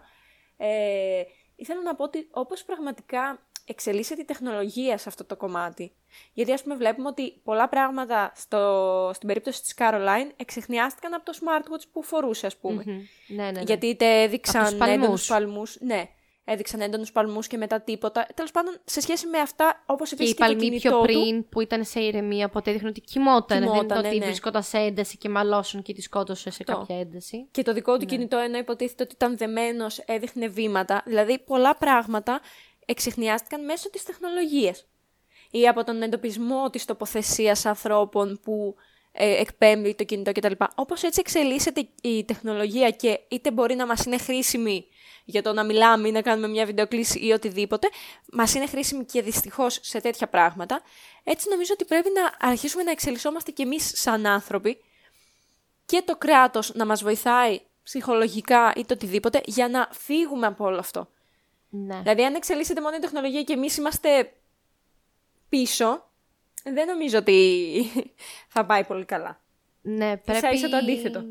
ε, ήθελα να πω ότι όπως πραγματικά εξελίσσεται η τεχνολογία σε αυτό το κομμάτι, γιατί ας πούμε βλέπουμε ότι πολλά πράγματα στο, στην περίπτωση της Caroline εξεχνιάστηκαν από το smartwatch που φορούσε ας πούμε. Μμμ. Ναι, ναι, ναι. Γιατί είτε Από τους έδειξαν παλμούς. έντονους παλμούς, ναι, έδειξαν έντονους παλμούς και μετά τίποτα. Τέλος πάντων, σε σχέση με αυτά, όπως Και επίσης η και, το παλμή κινητό πιο του, πριν που ήταν σε ηρεμία, οπότε έδειχνε ότι κοιμόταν. δεν Κοιμότανε, ήταν ότι ναι. βρισκόταν σε ένταση και μαλώσουν και τη σκότωσε σε Αυτό. κάποια ένταση. και το δικό Ναι. του κινητό ενώ υποτίθεται ότι ήταν δεμένος, έδειχνε βήματα. Δηλαδή, πολλά πράγματα εξεχνιάστηκαν μέσω της τεχνολογίας. Ή από τον εντοπισμό της τοποθεσίας ανθρώπων που ε, εκπέμπει το κινητό κτλ. Όπως έτσι εξελίσσεται η τεχνολογία και είτε μπορεί να μας είναι χρήσιμη για το να μιλάμε ή να κάνουμε μια βιντεοκλήση ή οτιδήποτε, μας είναι χρήσιμη και δυστυχώς σε τέτοια πράγματα, έτσι νομίζω ότι πρέπει να αρχίσουμε να εξελισσόμαστε κι εμείς σαν άνθρωποι και το κράτος να μας βοηθάει ψυχολογικά ή το οτιδήποτε για να φύγουμε από όλο αυτό. Ναι. Δηλαδή, αν εξελίσσεται μόνο η τεχνολογία και εμείς είμαστε πίσω, δεν νομίζω ότι θα πάει πολύ καλά. Ναι, Ίσα πρέπει... ίσα το αντίθετο.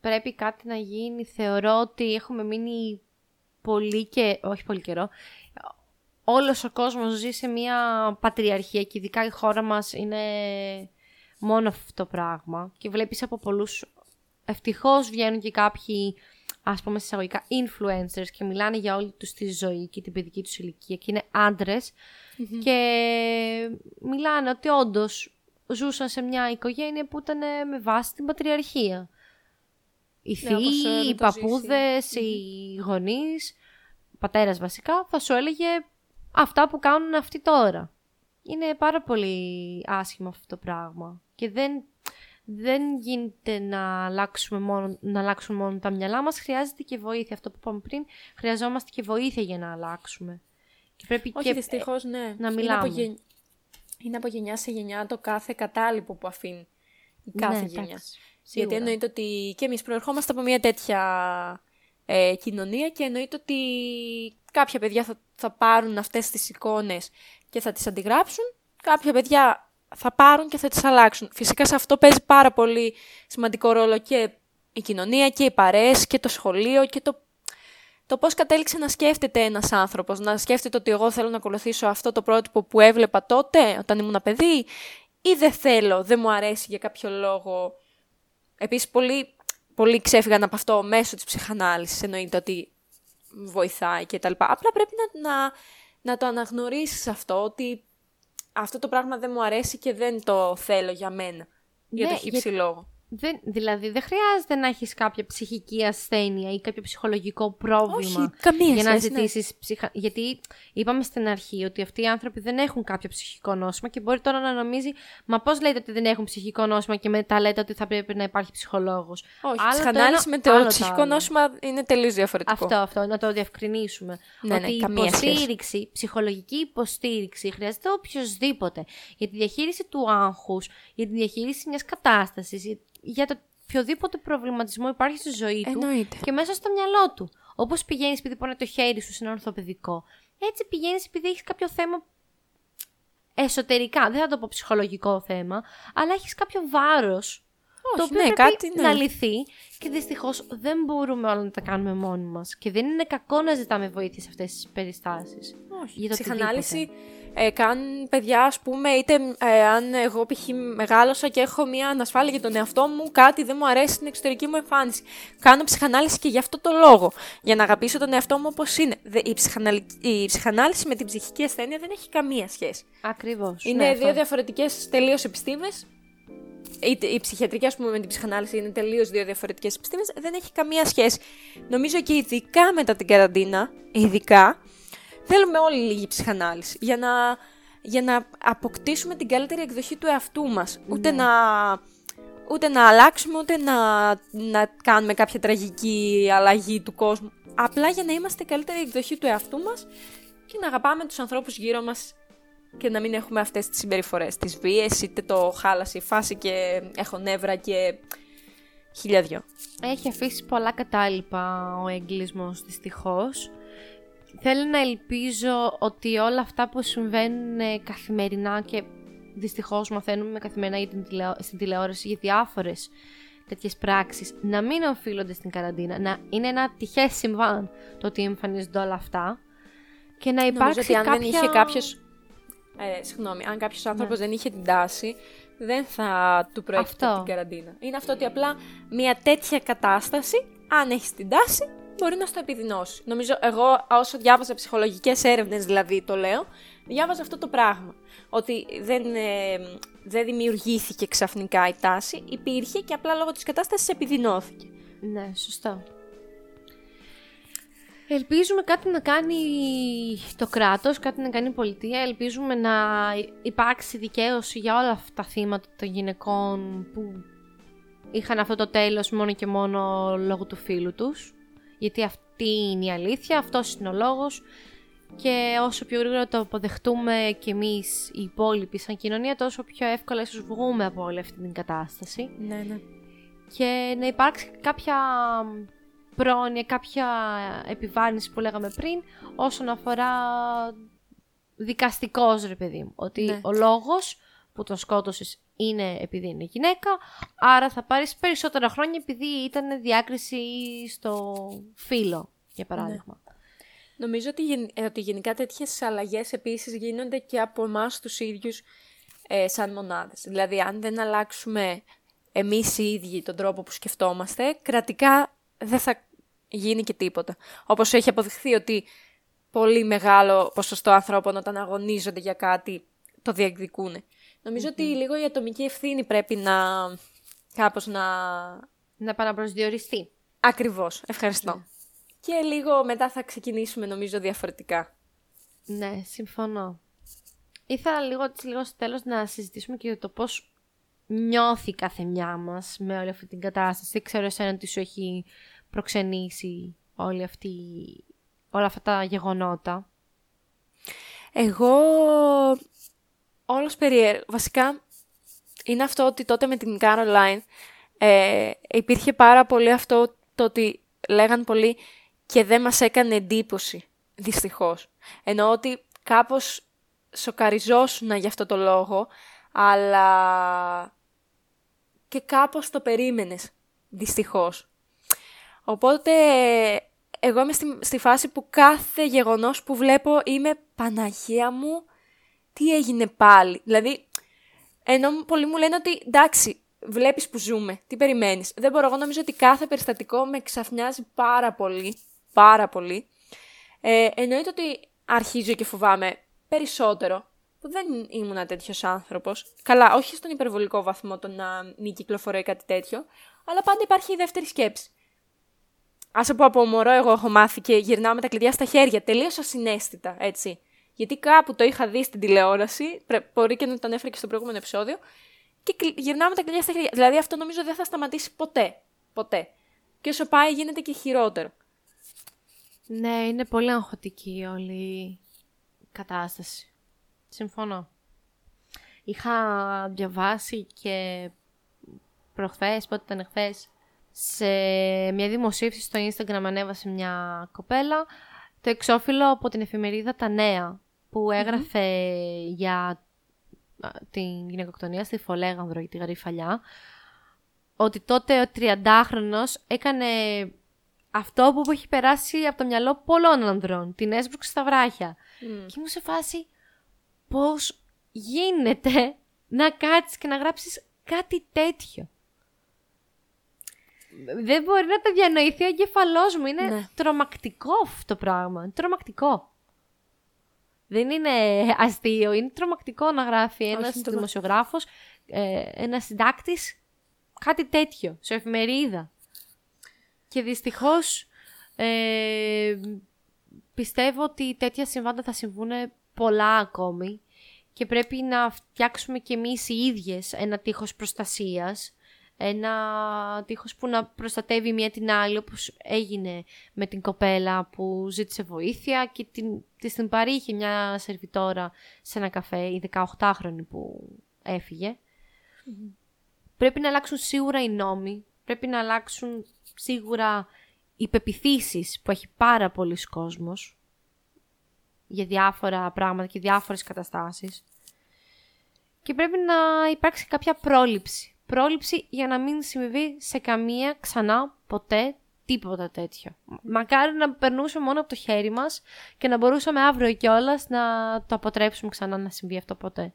Πρέπει κάτι να γίνει. Θεωρώ ότι έχουμε μείνει πολύ και... Όχι πολύ καιρό. Όλος ο κόσμος ζει σε μια πατριαρχία και ειδικά η χώρα μας είναι μόνο αυτό το πράγμα. Και βλέπεις από πολλούς... Ευτυχώς βγαίνουν και κάποιοι ας πούμε εισαγωγικά influencers και μιλάνε για όλη τους τη ζωή και την παιδική τους ηλικία και είναι άντρες και μιλάνε ότι όντως ζούσαν σε μια οικογένεια που ήταν ε, με βάση την πατριαρχία. Οι Ναι, όπως θείοι, έχουμε οι το παππούδες, οι γονείς, ο πατέρας βασικά, θα σου έλεγε αυτά που κάνουν αυτοί τώρα. Είναι πάρα πολύ άσχημο αυτό το πράγμα. Και δεν, δεν γίνεται να αλλάξουμε, μόνο, να αλλάξουμε μόνο τα μυαλά μας, χρειάζεται και βοήθεια. Αυτό που είπαμε πριν, χρειαζόμαστε και βοήθεια για να αλλάξουμε. Και πρέπει Όχι, και δυστυχώς, ναι. να Είναι μιλάμε. από, γεν... είναι από γενιά σε γενιά το κάθε κατάλοιπο που αφήνει η κάθε Ναι, γενιά. εντάξει, Γιατί σίγουρα. εννοείται ότι και εμείς προερχόμαστε από μια τέτοια ε, κοινωνία και εννοείται ότι κάποια παιδιά θα, θα πάρουν αυτές τις εικόνες και θα τις αντιγράψουν, κάποια παιδιά θα πάρουν και θα τις αλλάξουν. Φυσικά σε αυτό παίζει πάρα πολύ σημαντικό ρόλο και η κοινωνία και οι παρέες και το σχολείο και το, το πώς κατέληξε να σκέφτεται ένας άνθρωπος. Να σκέφτεται ότι εγώ θέλω να ακολουθήσω αυτό το πρότυπο που έβλεπα τότε όταν ήμουν παιδί ή δεν θέλω, δεν μου αρέσει για κάποιο λόγο Επίσης, πολλοί, πολλοί ξέφυγαν από αυτό μέσω της ψυχανάλυσης, εννοείται ότι βοηθάει και τα λοιπά. Απλά πρέπει να, να, να το αναγνωρίσεις αυτό, ότι αυτό το πράγμα δεν μου αρέσει και δεν το θέλω για μένα. για Ναι, το χύψη λόγο. Δεν, δηλαδή, δεν χρειάζεται να έχεις κάποια ψυχική ασθένεια ή κάποιο ψυχολογικό πρόβλημα Όχι, καμίας για να σχέση, ναι. ζητήσεις ψυχα... Γιατί είπαμε στην αρχή ότι αυτοί οι άνθρωποι δεν έχουν κάποιο ψυχικό νόσημα και μπορεί τώρα να νομίζει «Μα πώς λέτε ότι δεν έχουν ψυχικό νόσημα και μετά λέτε ότι θα πρέπει να υπάρχει ψυχολόγος». Όχι, Άλλο το ψυχανάλυση ένα, με το άλλο το ψυχικό άλλο. νόσημα είναι τελείως διαφορετικό. Αυτό, αυτό, να το διευκρινίσουμε. Ναι, ναι, ότι η καμία σχέση. υποστήριξη, ψυχολογική υποστήριξη χρειάζεται οποιοδήποτε για τη διαχείριση του άγχους, για τη διαχείριση μιας κατάστασης, για- για το οποιοδήποτε προβληματισμό υπάρχει στη ζωή του Εννοείται. και μέσα στο μυαλό του. Όπως πηγαίνεις επειδή πονάει το χέρι σου σε ένα ορθοπαιδικό, έτσι πηγαίνεις επειδή έχεις κάποιο θέμα εσωτερικά. Δεν θα το πω ψυχολογικό θέμα, αλλά έχεις κάποιο βάρος. Το οποίο ναι, πρέπει κάτι, ναι. να λυθεί και δυστυχώς δεν μπορούμε όλα να τα κάνουμε μόνοι μας. Και δεν είναι κακό να ζητάμε βοήθεια σε αυτές τις περιστάσεις. Όχι. Για το Ψυχανάλυση ε, κάνουν παιδιά, ας πούμε, είτε ε, αν εγώ π.χ. μεγάλωσα και έχω μια ανασφάλεια για τον εαυτό μου, κάτι δεν μου αρέσει στην εξωτερική μου εμφάνιση. Κάνω ψυχανάλυση και γι' αυτό το λόγο. Για να αγαπήσω τον εαυτό μου όπως είναι. Δε- Η, ψυχαναλυ... η ψυχανάλυση με την ψυχική ασθένεια δεν έχει καμία σχέση. Ακριβώς. Είναι δύο διαφορετικές τελείως επιστήμες. Είτε η ψυχιατρική, ας πούμε, με την ψυχανάλυση είναι τελείως δύο διαφορετικές επιστήμες. Δεν έχει καμία σχέση. Νομίζω και ειδικά μετά την καραντίνα, ειδικά, θέλουμε όλοι λίγη ψυχανάλυση. Για να, για να αποκτήσουμε την καλύτερη εκδοχή του εαυτού μας. Ούτε, να, ούτε να αλλάξουμε, ούτε να, να κάνουμε κάποια τραγική αλλαγή του κόσμου. Απλά για να είμαστε η καλύτερη εκδοχή του εαυτού μας και να αγαπάμε τους ανθρώπους γύρω μας και να μην έχουμε αυτές τις συμπεριφορές, τις βίες, είτε το χάλασε η φάση και έχω νεύρα και χίλια δυο. Έχει αφήσει πολλά κατάλοιπα ο εγκλισμός δυστυχώς. Θέλω να ελπίζω ότι όλα αυτά που συμβαίνουν ε, καθημερινά και δυστυχώς μαθαίνουμε καθημερινά για την τηλεο- στην τηλεόραση για διάφορες τέτοιες πράξεις να μην οφείλονται στην καραντίνα, να είναι ένα τυχές συμβάν το ότι εμφανίζονται όλα αυτά και να υπάρξει Νομίζω ότι αν κάποια... δεν είχε κάποιος... Ε, συγγνώμη, αν κάποιος άνθρωπος δεν είχε την τάση, δεν θα του προέκυπτε Αυτό. την καραντίνα. Είναι αυτό ότι απλά μια τέτοια κατάσταση, αν έχεις την τάση, μπορεί να στο επιδεινώσει. Νομίζω, εγώ όσο διάβαζα ψυχολογικές έρευνες δηλαδή το λέω, διάβαζα αυτό το πράγμα. Ότι δεν, ε, δεν δημιουργήθηκε ξαφνικά η τάση, υπήρχε και απλά λόγω της κατάστασης επιδεινώθηκε. Ναι, σωστό. Ελπίζουμε κάτι να κάνει το κράτος, κάτι να κάνει η πολιτεία. Ελπίζουμε να υπάρξει δικαίωση για όλα αυτά τα θύματα των γυναικών που είχαν αυτό το τέλος μόνο και μόνο λόγω του φίλου τους. Γιατί αυτή είναι η αλήθεια, αυτός είναι ο λόγος. Και όσο πιο γρήγορα το αποδεχτούμε κι εμείς οι υπόλοιποι σαν κοινωνία, τόσο πιο εύκολα ίσως βγούμε από όλη αυτή την κατάσταση Ναι, ναι. και να υπάρξει κάποια πρόνοια, κάποια επιβάρυνση που λέγαμε πριν όσον αφορά δικαστικός ρε παιδί μου. Ότι Ναι. ο λόγος που τον σκότωσες είναι επειδή είναι γυναίκα, άρα θα πάρεις περισσότερα χρόνια επειδή ήταν διάκριση στο φύλλο, για παράδειγμα. Νομίζω ότι, γεν- ε, ότι γενικά τέτοιες αλλαγές επίσης γίνονται και από εμάς τους ίδιους ε, σαν μονάδες. Δηλαδή, αν δεν αλλάξουμε εμείς οι ίδιοι τον τρόπο που σκεφτόμαστε, κρατικά δεν θα γίνει και τίποτα. Όπως έχει αποδειχθεί ότι πολύ μεγάλο ποσοστό ανθρώπων όταν αγωνίζονται για κάτι το διεκδικούν. Νομίζω ότι λίγο η ατομική ευθύνη πρέπει να κάπως να... Να παραπροσδιοριστεί. Ακριβώς, ευχαριστώ. Και λίγο μετά θα ξεκινήσουμε νομίζω διαφορετικά. Ναι, συμφωνώ. Ήθελα λίγο, λίγο στο τέλος να συζητήσουμε και για το πώς νιώθει κάθε μια μας με όλη αυτή την κατάσταση. Δεν ξέρω εσένα τι σου έχει προξενήσει όλη αυτή, όλα αυτά τα γεγονότα. Εγώ όλος περίεργο. Βασικά είναι αυτό ότι τότε με την Caroline ε, υπήρχε πάρα πολύ αυτό το ότι λέγαν πολύ και δεν μας έκανε εντύπωση, δυστυχώς. Εννοώ ότι κάπως σοκαριζόσουνα για αυτό το λόγο, αλλά και κάπως το περίμενες, δυστυχώς. Οπότε εγώ είμαι στη, στη φάση που κάθε γεγονός που βλέπω είμαι Παναγία μου, τι έγινε πάλι. Δηλαδή, ενώ πολλοί μου λένε ότι εντάξει, βλέπεις που ζούμε, τι περιμένεις. Δεν μπορώ, εγώ νομίζω ότι κάθε περιστατικό με ξαφνιάζει πάρα πολύ, πάρα πολύ. Ε, εννοείται ότι αρχίζω και φοβάμαι περισσότερο, που δεν ήμουν τέτοιος άνθρωπος. Καλά, όχι στον υπερβολικό βαθμό το να μην κυκλοφορεί κάτι τέτοιο, αλλά πάντα υπάρχει η δεύτερη σκέψη. Α πω από μωρό, εγώ έχω μάθει και γυρνάω με τα κλειδιά στα χέρια, τελείως ασυναίσθητα, έτσι. Γιατί κάπου το είχα δει στην τηλεόραση, πρε- μπορεί και να το ανέφερα και στο προηγούμενο επεισόδιο, και κλει- γυρνάω με τα κλειδιά στα χέρια. Δηλαδή αυτό νομίζω δεν θα σταματήσει ποτέ. Ποτέ. Και όσο πάει γίνεται και χειρότερο. Ναι, είναι πολύ αγχωτική όλη η κατάσταση. Συμφωνώ. Είχα διαβάσει και προχθές, πότε ήταν χθες, σε μια δημοσίευση στο Instagram ανέβασε μια κοπέλα το εξώφυλλο από την εφημερίδα Τα Νέα που εγραφε για την γυναικοκτονία στη Φολέγανδρο για τη Γαριφαλιά ότι τότε ο 30χρονος έκανε αυτό που έχει περάσει από το μυαλό πολλών ανδρών, την έσπρωξη στα βράχια. Και ήμουν σε φάση πώς γίνεται να κάτσεις και να γράψεις κάτι τέτοιο; Δεν μπορεί να το διανοηθεί ο εγκεφαλός μου. Είναι Ναι. τρομακτικό αυτό το πράγμα. Είναι τρομακτικό. Δεν είναι αστείο, είναι τρομακτικό να γράφει Όχι, ένας είναι τρομα- δημοσιογράφος, ε, ένας συντάκτης, κάτι τέτοιο, σε εφημερίδα. Και δυστυχώς ε, πιστεύω ότι τέτοια συμβάντα θα συμβούν πολλά ακόμη και πρέπει να φτιάξουμε κι εμείς οι ίδιες ένα τείχος προστασίας, ένα τείχος που να προστατεύει μία την άλλη όπως έγινε με την κοπέλα που ζήτησε βοήθεια και την, της την παρήχε μια σερβιτόρα σε ένα καφέ, η 18χρονη που έφυγε. Πρέπει να αλλάξουν σίγουρα οι νόμοι, πρέπει να αλλάξουν σίγουρα οι πεπιθήσεις που έχει πάρα πολλοί κόσμος για διάφορα πράγματα και διάφορες καταστάσεις. Και πρέπει να υπάρξει κάποια πρόληψη. Πρόληψη για να μην συμβεί σε καμία ξανά ποτέ τίποτα τέτοιο. Μακάρι να περνούσε μόνο από το χέρι μας και να μπορούσαμε αύριο κιόλας να το αποτρέψουμε ξανά να συμβεί αυτό ποτέ.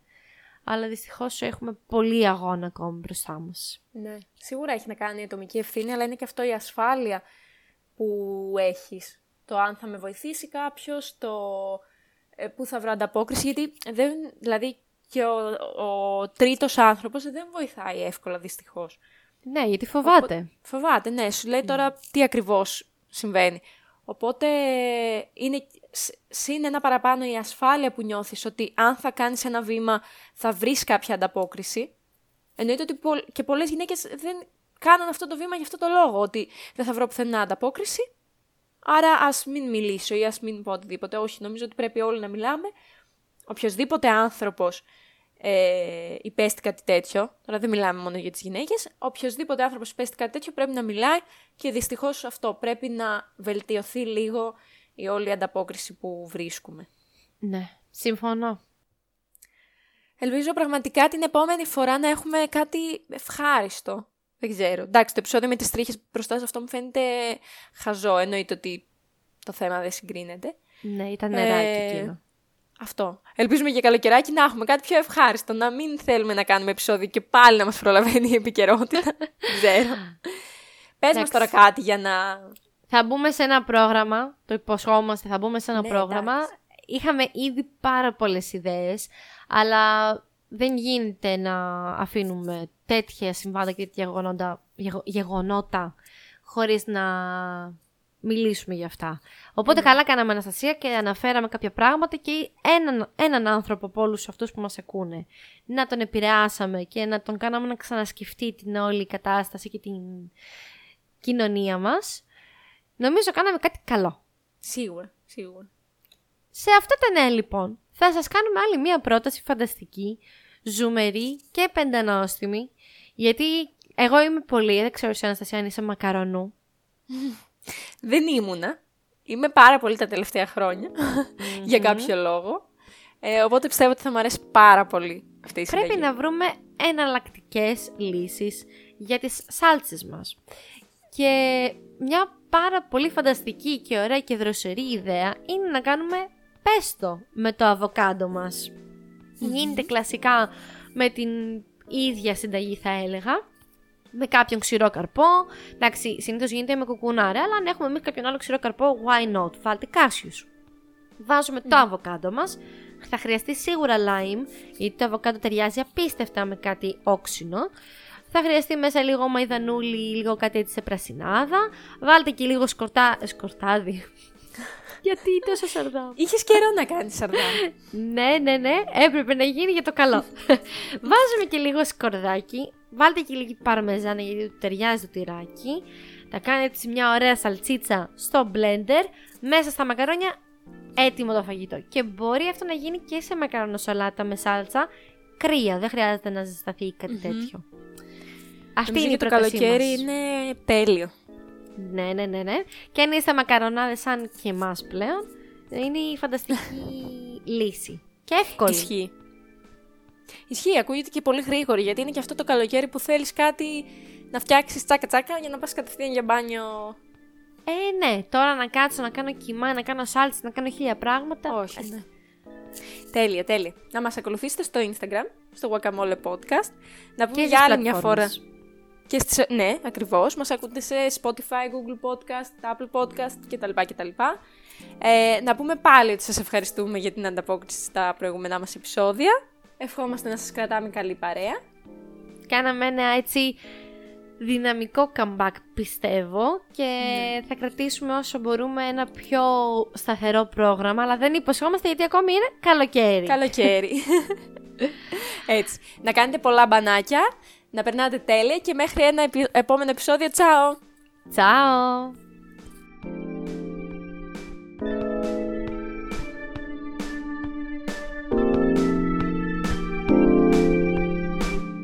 Αλλά δυστυχώς έχουμε πολύ αγώνα ακόμη μπροστά μας. Ναι. Σίγουρα έχει να κάνει η ατομική ευθύνη, αλλά είναι και αυτό η ασφάλεια που έχεις. Το αν θα με βοηθήσει κάποιος, το ε, πού θα βρω ανταπόκριση, γιατί δεν, δηλαδή και ο, ο τρίτος άνθρωπος δεν βοηθάει εύκολα δυστυχώς. Ναι, γιατί φοβάται. Φοβάται, ναι, σου λέει τώρα τι ακριβώς συμβαίνει. Οπότε είναι σ- συν ένα παραπάνω η ασφάλεια που νιώθεις ότι αν θα κάνεις ένα βήμα θα βρεις κάποια ανταπόκριση. Εννοείται ότι πο- και πολλές γυναίκες δεν κάνουν αυτό το βήμα για αυτό το λόγο, ότι δεν θα βρω πουθενά ανταπόκριση. Άρα ας μην μιλήσω ή ας μην πω οτιδήποτε. Όχι, νομίζω ότι πρέπει όλοι να μιλάμε. Οποιοδήποτε άνθρωπος ε, υπέστη κάτι τέτοιο, τώρα δεν μιλάμε μόνο για τις γυναίκες, οποιοδήποτε άνθρωπος υπέστη κάτι τέτοιο πρέπει να μιλάει και δυστυχώς αυτό πρέπει να βελτιωθεί λίγο η όλη ανταπόκριση που βρίσκουμε. Ναι, συμφωνώ. Ελπίζω πραγματικά την επόμενη φορά να έχουμε κάτι ευχάριστο. Δεν ξέρω. Εντάξει, το επεισόδιο με τις τρίχες μπροστά σε αυτό μου φαίνεται χαζό. Εννοείται ότι το θέμα δεν συγκρίνεται. Ναι, ήταν νεράκι Ε, εκείνο. Αυτό. Ελπίζουμε για καλοκαιράκι να έχουμε κάτι πιο ευχάριστο. Να μην θέλουμε να κάνουμε επεισόδιο και πάλι να μας προλαβαίνει η επικαιρότητα. Δεν ξέρω. Πες μας Εντάξει. τώρα κάτι για να... Θα μπούμε σε ένα πρόγραμμα, το υποσχόμαστε, θα μπούμε σε ένα Ναι, πρόγραμμα. Είχαμε ήδη πάρα πολλές ιδέες, αλλά δεν γίνεται να αφήνουμε τέτοια συμβάντα και τέτοια γεγονότα, γεγο- γεγονότα χωρίς να μιλήσουμε για αυτά. Οπότε καλά κάναμε Αναστασία και αναφέραμε κάποια πράγματα και έναν, έναν άνθρωπο από όλους αυτούς που μας ακούνε να τον επηρεάσαμε και να τον κάναμε να ξανασκεφτεί την όλη κατάσταση και την κοινωνία μας. Νομίζω κάναμε κάτι καλό. Σίγουρα, σίγουρα. Σε αυτά τα νέα λοιπόν, θα σας κάνουμε άλλη μία πρόταση φανταστική, ζουμερή και πεντανόστιμη, γιατί εγώ είμαι πολύ, δεν ξέρω εσύ Αναστασία αν είσαι μακαρονού. Δεν ήμουνα. Είμαι πάρα πολύ τα τελευταία χρόνια, για κάποιο λόγο. Ε, οπότε πιστεύω ότι θα μου αρέσει πάρα πολύ αυτή η Πρέπει συνταγή. να βρούμε εναλλακτικές λύσεις για τις σάλτσες μας. Και μια πάρα πολύ φανταστική και ωραία και δροσερή ιδέα είναι να κάνουμε πέστο με το αβοκάντο μας. Γίνεται κλασικά με την ίδια συνταγή θα έλεγα. Με κάποιον ξηρό καρπό. Εντάξει, συνήθως γίνεται με κουκουνάρε, αλλά αν έχουμε εμεί κάποιον άλλο ξηρό καρπό, why not? Βάλτε κάσιους. Βάζουμε το αβοκάντο μας. Θα χρειαστεί σίγουρα lime, γιατί το αβοκάντο ταιριάζει απίστευτα με κάτι όξινο. Θα χρειαστεί μέσα λίγο μαϊδανούλι, λίγο κάτι έτσι σε πρασινάδα. Βάλτε και λίγο σκορτά... ε, σκορτάδι. γιατί τόσο σαρδάμ. Είχες καιρό να κάνεις σαρδάμ. Ναι, ναι, ναι. Έπρεπε να γίνει για το καλό. Βάζουμε και λίγο σκορδάκι. Βάλτε και λίγη παρμεζάνα γιατί του ταιριάζει το τυράκι. Θα κάνετε έτσι μια ωραία σαλτσίτσα στο blender. Μέσα στα μακαρόνια έτοιμο το φαγητό. Και μπορεί αυτό να γίνει και σε μακαρονοσαλάτα με σάλτσα κρύα. Δεν χρειάζεται να ζεσταθεί κάτι τέτοιο. Αυτή Νομίζω είναι η και το πρότασή καλοκαίρι μας. είναι τέλειο. Ναι, ναι, ναι, ναι. Και αν είστε μακαρονάδες σαν και εμάς πλέον, είναι η φανταστική λύση. Και εύκολη. Ισχύει. Ισχύει, ακούγεται και πολύ γρήγορη, γιατί είναι και αυτό το καλοκαίρι που θέλεις κάτι να φτιάξεις τσάκα τσάκα για να πας κατευθείαν για μπάνιο. Ε, ναι, τώρα να κάτσω να κάνω κοιμά, να κάνω σάλτς, να κάνω χίλια πράγματα. Όχι, Ε, ναι. Τέλεια, τέλεια. Να μας ακολουθήσετε στο Instagram, στο Guacamole Podcast. Να πούμε Και για στις άλλη μια φορά. πλατφόρμες. Και στις, ναι, ακριβώς. Μας ακούτε σε Spotify, Google Podcast, Apple Podcast κτλ. κτλ. Ε, να πούμε πάλι ότι σας ευχαριστούμε για την ανταπόκριση στα προηγούμενά μας επεισόδια. Ευχόμαστε να σας κρατάμε καλή παρέα. Κάναμε ένα έτσι δυναμικό comeback πιστεύω και Ναι. θα κρατήσουμε όσο μπορούμε ένα πιο σταθερό πρόγραμμα αλλά δεν υποσχόμαστε γιατί ακόμη είναι καλοκαίρι. Καλοκαίρι. Έτσι. Να κάνετε πολλά μπανάκια, να περνάτε τέλεια και μέχρι ένα επι- επόμενο επεισόδιο. Τσάω! Τσάω!